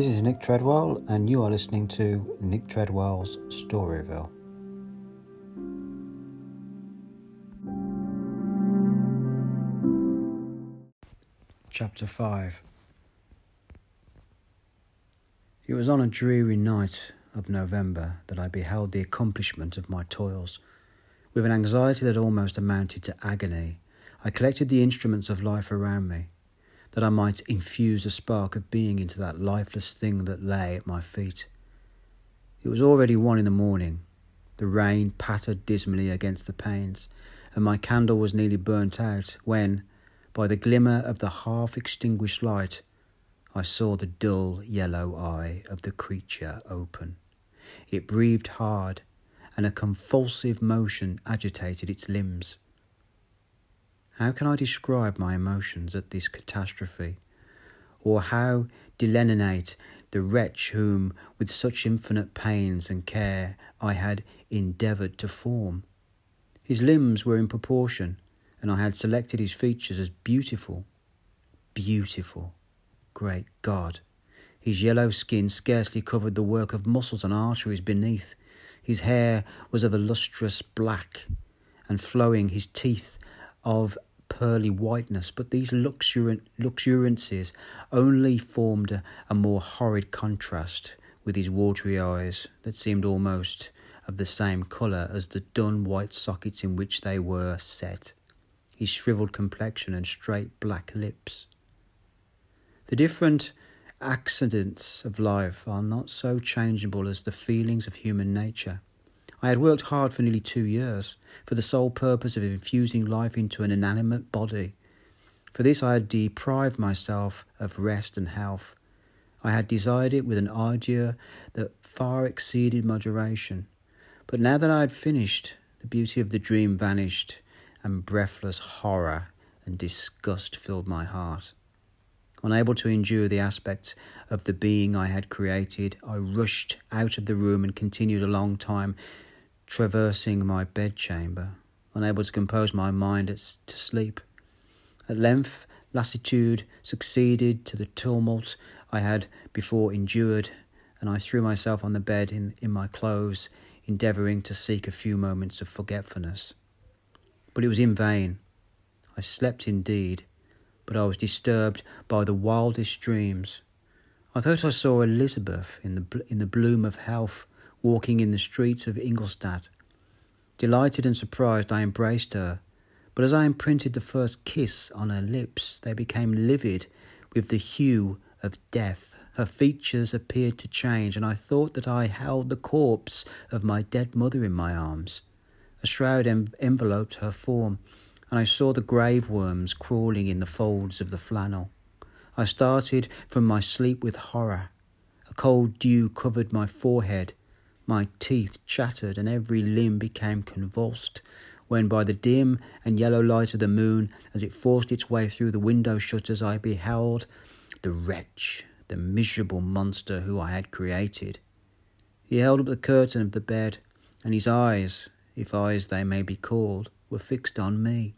This is Nick Treadwell, and you are listening to Nick Treadwell's Storyville. Chapter 5 It was on a dreary night of November that I beheld the accomplishment of my toils. With an anxiety that almost amounted to agony, I collected the instruments of life around me that I might infuse a spark of being into that lifeless thing that lay at my feet. It was already one in the morning. The rain pattered dismally against the panes, and my candle was nearly burnt out when, by the glimmer of the half extinguished light, I saw the dull yellow eye of the creature open. It breathed hard, and a convulsive motion agitated its limbs. How can I describe my emotions at this catastrophe? Or how delineate the wretch whom, with such infinite pains and care, I had endeavoured to form? His limbs were in proportion, and I had selected his features as beautiful. Beautiful. Great God! His yellow skin scarcely covered the work of muscles and arteries beneath. His hair was of a lustrous black and flowing, his teeth of pearly whiteness, but these luxuriances only formed a, a more horrid contrast with his watery eyes that seemed almost of the same colour as the dun white sockets in which they were set, his shrivelled complexion and straight black lips. The different accidents of life are not so changeable as the feelings of human nature. I had worked hard for nearly two years for the sole purpose of infusing life into an inanimate body. For this I had deprived myself of rest and health. I had desired it with an ardour that far exceeded moderation. But now that I had finished, the beauty of the dream vanished, and breathless horror and disgust filled my heart. Unable to endure the aspect of the being I had created, I rushed out of the room and continued a long time traversing my bedchamber, unable to compose my mind to sleep. At length, lassitude succeeded to the tumult I had before endured, and I threw myself on the bed in, in my clothes, endeavouring to seek a few moments of forgetfulness. But it was in vain. I slept indeed, but I was disturbed by the wildest dreams. I thought I saw Elizabeth in the, in the bloom of health walking in the streets of Ingolstadt. Delighted and surprised, I embraced her, but as I imprinted the first kiss on her lips, they became livid with the hue of death. Her features appeared to change, and I thought that I held the corpse of my dead mother in my arms. A shroud en- enveloped her form, and I saw the grave worms crawling in the folds of the flannel. I started from my sleep with horror. A cold dew covered my forehead, my teeth chattered and every limb became convulsed, when by the dim and yellow light of the moon, as it forced its way through the window shutters, I beheld the wretch, the miserable monster who I had created. He held up the curtain of the bed, and his eyes, if eyes they may be called, were fixed on me.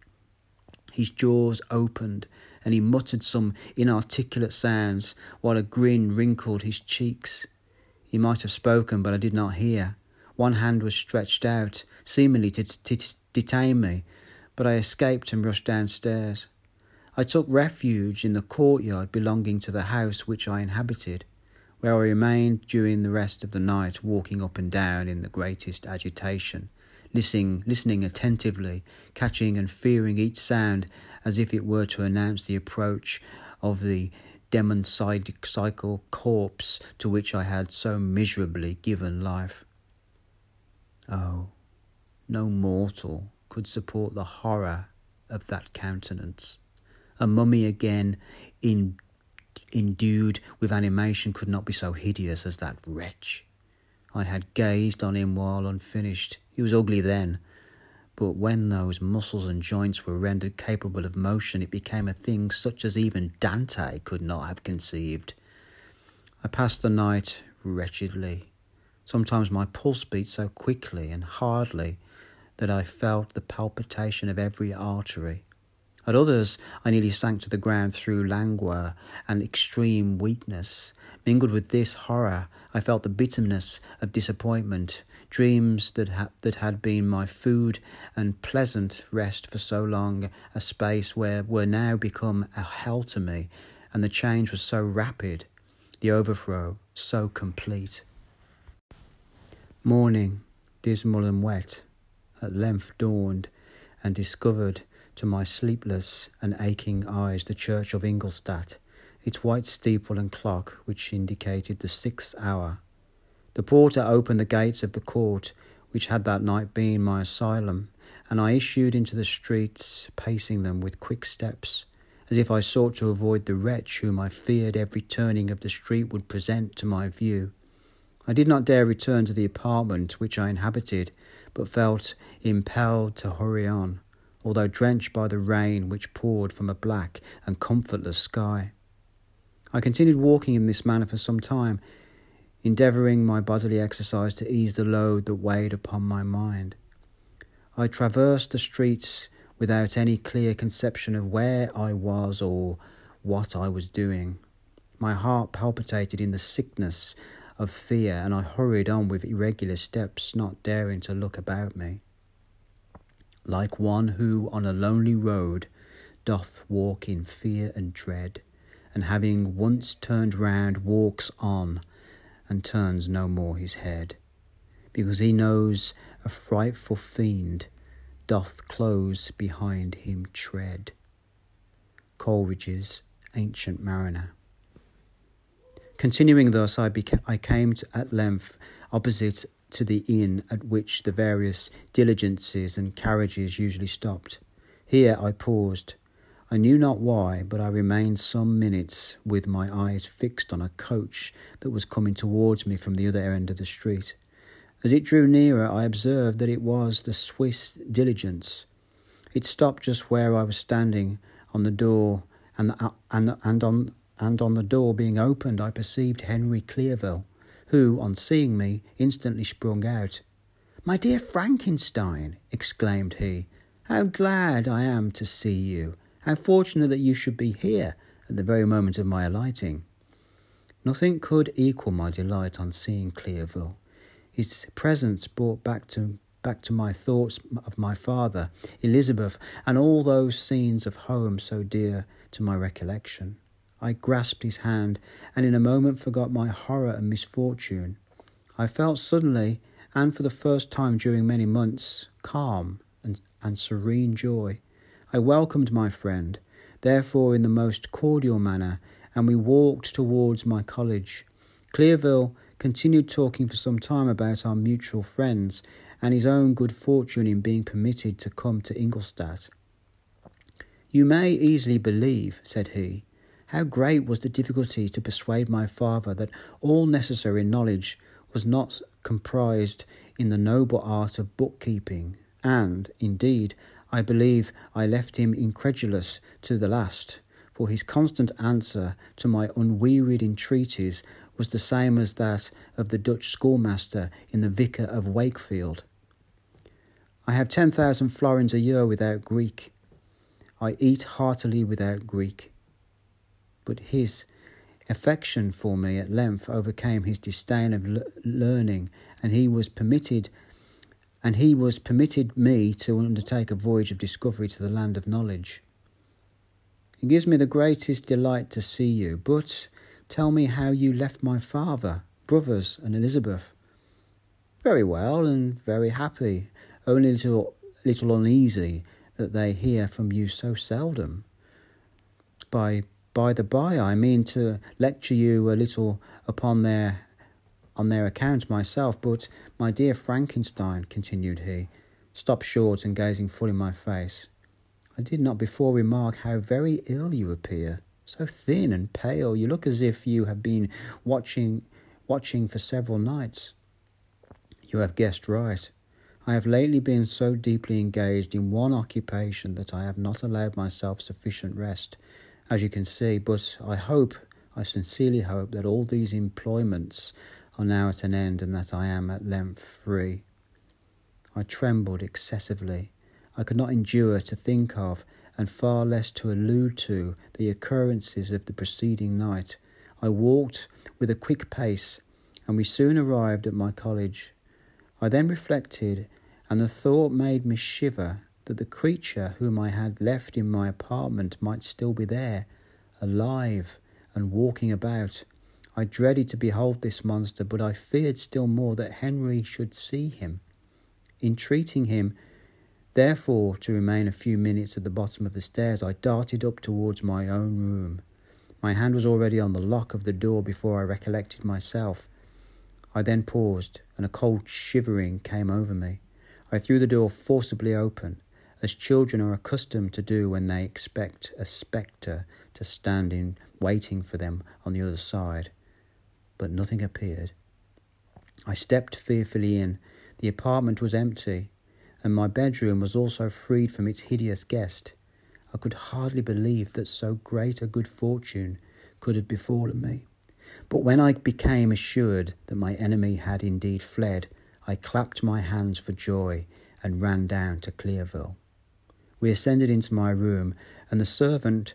His jaws opened, and he muttered some inarticulate sounds, while a grin wrinkled his cheeks. He might have spoken, but I did not hear. One hand was stretched out, seemingly to, detain me, but I escaped and rushed downstairs. I took refuge in the courtyard belonging to the house which I inhabited, where I remained during the rest of the night, walking up and down in the greatest agitation, listening, listening attentively, catching and fearing each sound as if it were to announce the approach of the cycle corpse to which I had so miserably given life. Oh, no mortal could support the horror of that countenance. A mummy again, in, endued with animation, could not be so hideous as that wretch. I had gazed on him while unfinished. He was ugly then, but when those muscles and joints were rendered capable of motion, it became a thing such as even Dante could not have conceived. I passed the night wretchedly. Sometimes my pulse beat so quickly and hardly that I felt the palpitation of every artery. At others, I nearly sank to the ground through languor and extreme weakness. Mingled with this horror, I felt the bitterness of disappointment. Dreams that, ha- that had been my food and pleasant rest for so long a space where were now become a hell to me, and the change was so rapid, the overthrow so complete. Morning, dismal and wet, at length dawned and discovered to my sleepless and aching eyes the church of Ingolstadt, its white steeple and clock which indicated the sixth hour. The porter opened the gates of the court, which had that night been my asylum, and I issued into the streets, pacing them with quick steps, as if I sought to avoid the wretch whom I feared every turning of the street would present to my view. I did not dare return to the apartment which I inhabited, but felt impelled to hurry on although drenched by the rain which poured from a black and comfortless sky. I continued walking in this manner for some time, endeavouring my bodily exercise to ease the load that weighed upon my mind. I traversed the streets without any clear conception of where I was or what I was doing. My heart palpitated in the sickness of fear, and I hurried on with irregular steps, not daring to look about me like one who on a lonely road doth walk in fear and dread, and having once turned round walks on, and turns no more his head, because he knows a frightful fiend doth close behind him tread. Coleridge's Ancient Mariner. Continuing thus, I, beca- I came to, at length opposite to the inn at which the various diligences and carriages usually stopped. Here I paused. I knew not why, but I remained some minutes with my eyes fixed on a coach that was coming towards me from the other end of the street. As it drew nearer, I observed that it was the Swiss diligence. It stopped just where I was standing on the door, and, and, and, on, and on the door being opened, I perceived Henry Clerval who, on seeing me, instantly sprung out. My dear Frankenstein, exclaimed he, how glad I am to see you. How fortunate that you should be here at the very moment of my alighting. Nothing could equal my delight on seeing Clerval. His presence brought back to back to my thoughts of my father, Elizabeth, and all those scenes of home so dear to my recollection. I grasped his hand, and in a moment forgot my horror and misfortune. I felt suddenly, and for the first time during many months, calm and, and serene joy. I welcomed my friend, therefore, in the most cordial manner, and we walked towards my college. Clerval continued talking for some time about our mutual friends and his own good fortune in being permitted to come to Ingolstadt. You may easily believe, said he, how great was the difficulty to persuade my father that all necessary knowledge was not comprised in the noble art of bookkeeping, and, indeed, I believe I left him incredulous to the last, for his constant answer to my unwearied entreaties was the same as that of the Dutch schoolmaster in The Vicar of Wakefield. I have ten thousand florins a year without Greek. I eat heartily without Greek but his affection for me at length overcame his disdain of l- learning, and he was permitted and he was permitted me to undertake a voyage of discovery to the land of knowledge. It gives me the greatest delight to see you, but tell me how you left my father, brothers, and Elizabeth. Very well and very happy, only a little, little uneasy that they hear from you so seldom. By by the by, I mean to lecture you a little upon their on their account myself, but my dear Frankenstein, continued he, stopped short and gazing full in my face. I did not before remark how very ill you appear. So thin and pale, you look as if you have been watching watching for several nights. You have guessed right. I have lately been so deeply engaged in one occupation that I have not allowed myself sufficient rest as you can see. But I hope, I sincerely hope, that all these employments are now at an end and that I am at length free. I trembled excessively. I could not endure to think of and far less to allude to the occurrences of the preceding night. I walked with a quick pace, and we soon arrived at my college. I then reflected, and the thought made me shiver that the creature whom I had left in my apartment might still be there, alive and walking about. I dreaded to behold this monster, but I feared still more that Henry should see him. Entreating him, therefore, to remain a few minutes at the bottom of the stairs, I darted up towards my own room. My hand was already on the lock of the door before I recollected myself. I then paused, and a cold shivering came over me. I threw the door forcibly open, as children are accustomed to do when they expect a spectre to stand in waiting for them on the other side but nothing appeared. I stepped fearfully in. The apartment was empty, and my bedroom was also freed from its hideous guest. I could hardly believe that so great a good fortune could have befallen me. But when I became assured that my enemy had indeed fled, I clapped my hands for joy and ran down to Clerval. We ascended into my room, and the servant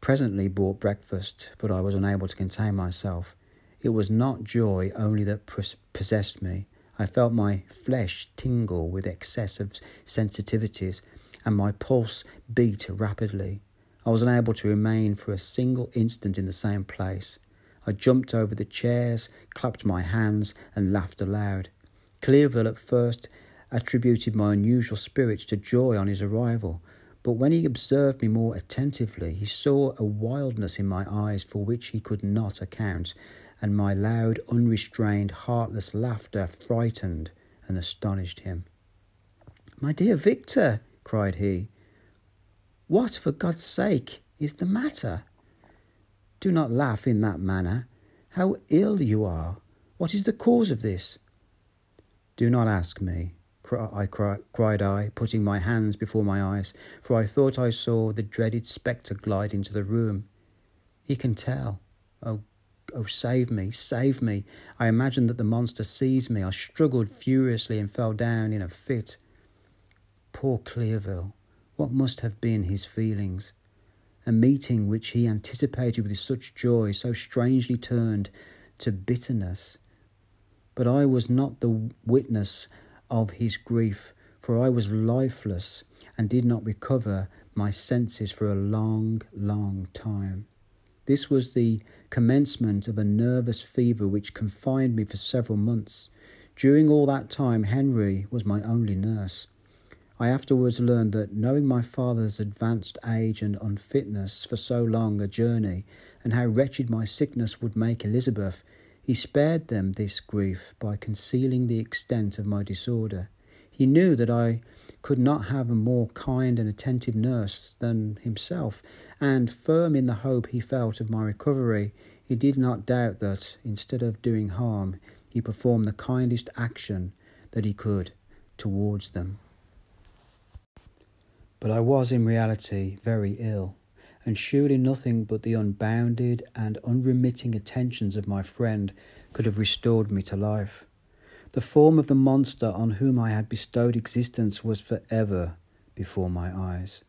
presently brought breakfast, but I was unable to contain myself. It was not joy only that possessed me. I felt my flesh tingle with excessive sensitivities, and my pulse beat rapidly. I was unable to remain for a single instant in the same place. I jumped over the chairs, clapped my hands, and laughed aloud. Clerval at first attributed my unusual spirits to joy on his arrival, but when he observed me more attentively, he saw a wildness in my eyes for which he could not account, and my loud, unrestrained, heartless laughter frightened and astonished him. My dear Victor, cried he, what, for God's sake, is the matter? Do not laugh in that manner. How ill you are! What is the cause of this? Do not ask me, I cried I, putting my hands before my eyes, for I thought I saw the dreaded spectre glide into the room. He can tell. Oh Oh, save me, save me. I imagined that the monster seized me. I struggled furiously and fell down in a fit. Poor Clerval, what must have been his feelings? A meeting which he anticipated with such joy so strangely turned to bitterness. But I was not the witness of his grief, for I was lifeless and did not recover my senses for a long, long time. This was the commencement of a nervous fever which confined me for several months. During all that time, Henry was my only nurse. I afterwards learned that, knowing my father's advanced age and unfitness for so long a journey, and how wretched my sickness would make Elizabeth, he spared them this grief by concealing the extent of my disorder. He knew that I could not have a more kind and attentive nurse than himself, and firm in the hope he felt of my recovery, he did not doubt that, instead of doing harm, he performed the kindest action that he could towards them. But I was in reality very ill, and surely nothing but the unbounded and unremitting attentions of my friend could have restored me to life. The form of the monster on whom I had bestowed existence was for ever before my eyes,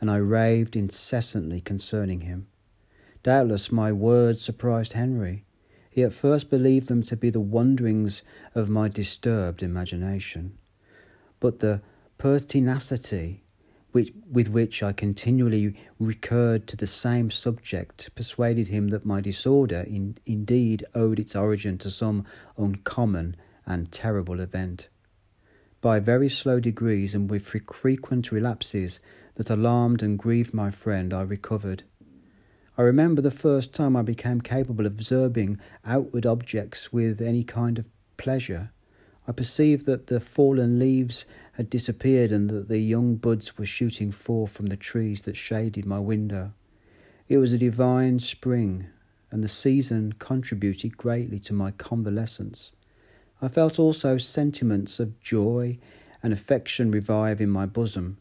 and I raved incessantly concerning him. Doubtless my words surprised Henry. He at first believed them to be the wanderings of my disturbed imagination. But the pertinacity which, with which I continually recurred to the same subject persuaded him that my disorder in, indeed owed its origin to some uncommon and terrible event. By very slow degrees and with frequent relapses that alarmed and grieved my friend, I recovered. I remember the first time I became capable of observing outward objects with any kind of pleasure. I perceived that the fallen leaves had disappeared and that the young buds were shooting forth from the trees that shaded my window. It was a divine spring, and the season contributed greatly to my convalescence. I felt also sentiments of joy and affection revive in my bosom.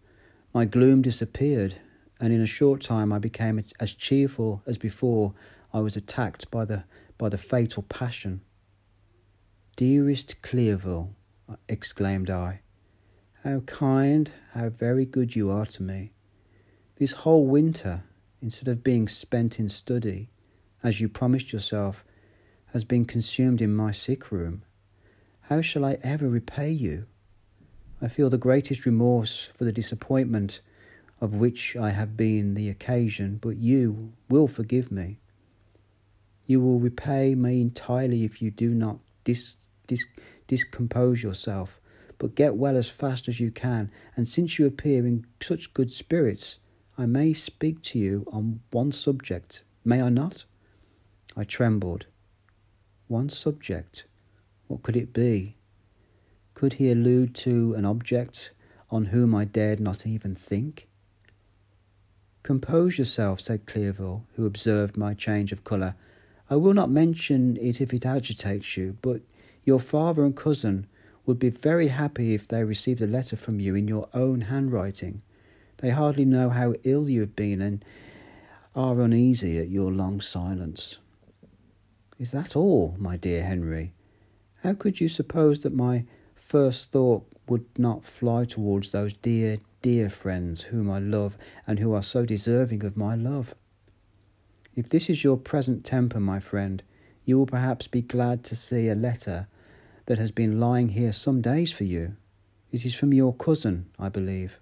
My gloom disappeared, and in a short time I became as cheerful as before I was attacked by the, by the fatal passion. Dearest Clerval, exclaimed I, how kind, how very good you are to me. This whole winter, instead of being spent in study, as you promised yourself, has been consumed in my sick room. How shall I ever repay you? I feel the greatest remorse for the disappointment of which I have been the occasion, but you will forgive me. You will repay me entirely if you do not dis, dis, discompose yourself, but get well as fast as you can. And since you appear in such good spirits, I may speak to you on one subject, may I not? I trembled. One subject? What could it be? Could he allude to an object on whom I dared not even think? Compose yourself, said Clerval, who observed my change of colour. I will not mention it if it agitates you, but your father and cousin would be very happy if they received a letter from you in your own handwriting. They hardly know how ill you have been and are uneasy at your long silence. Is that all, my dear Henry? How could you suppose that my first thought would not fly towards those dear, dear friends whom I love and who are so deserving of my love? If this is your present temper, my friend, you will perhaps be glad to see a letter that has been lying here some days for you. It is from your cousin, I believe.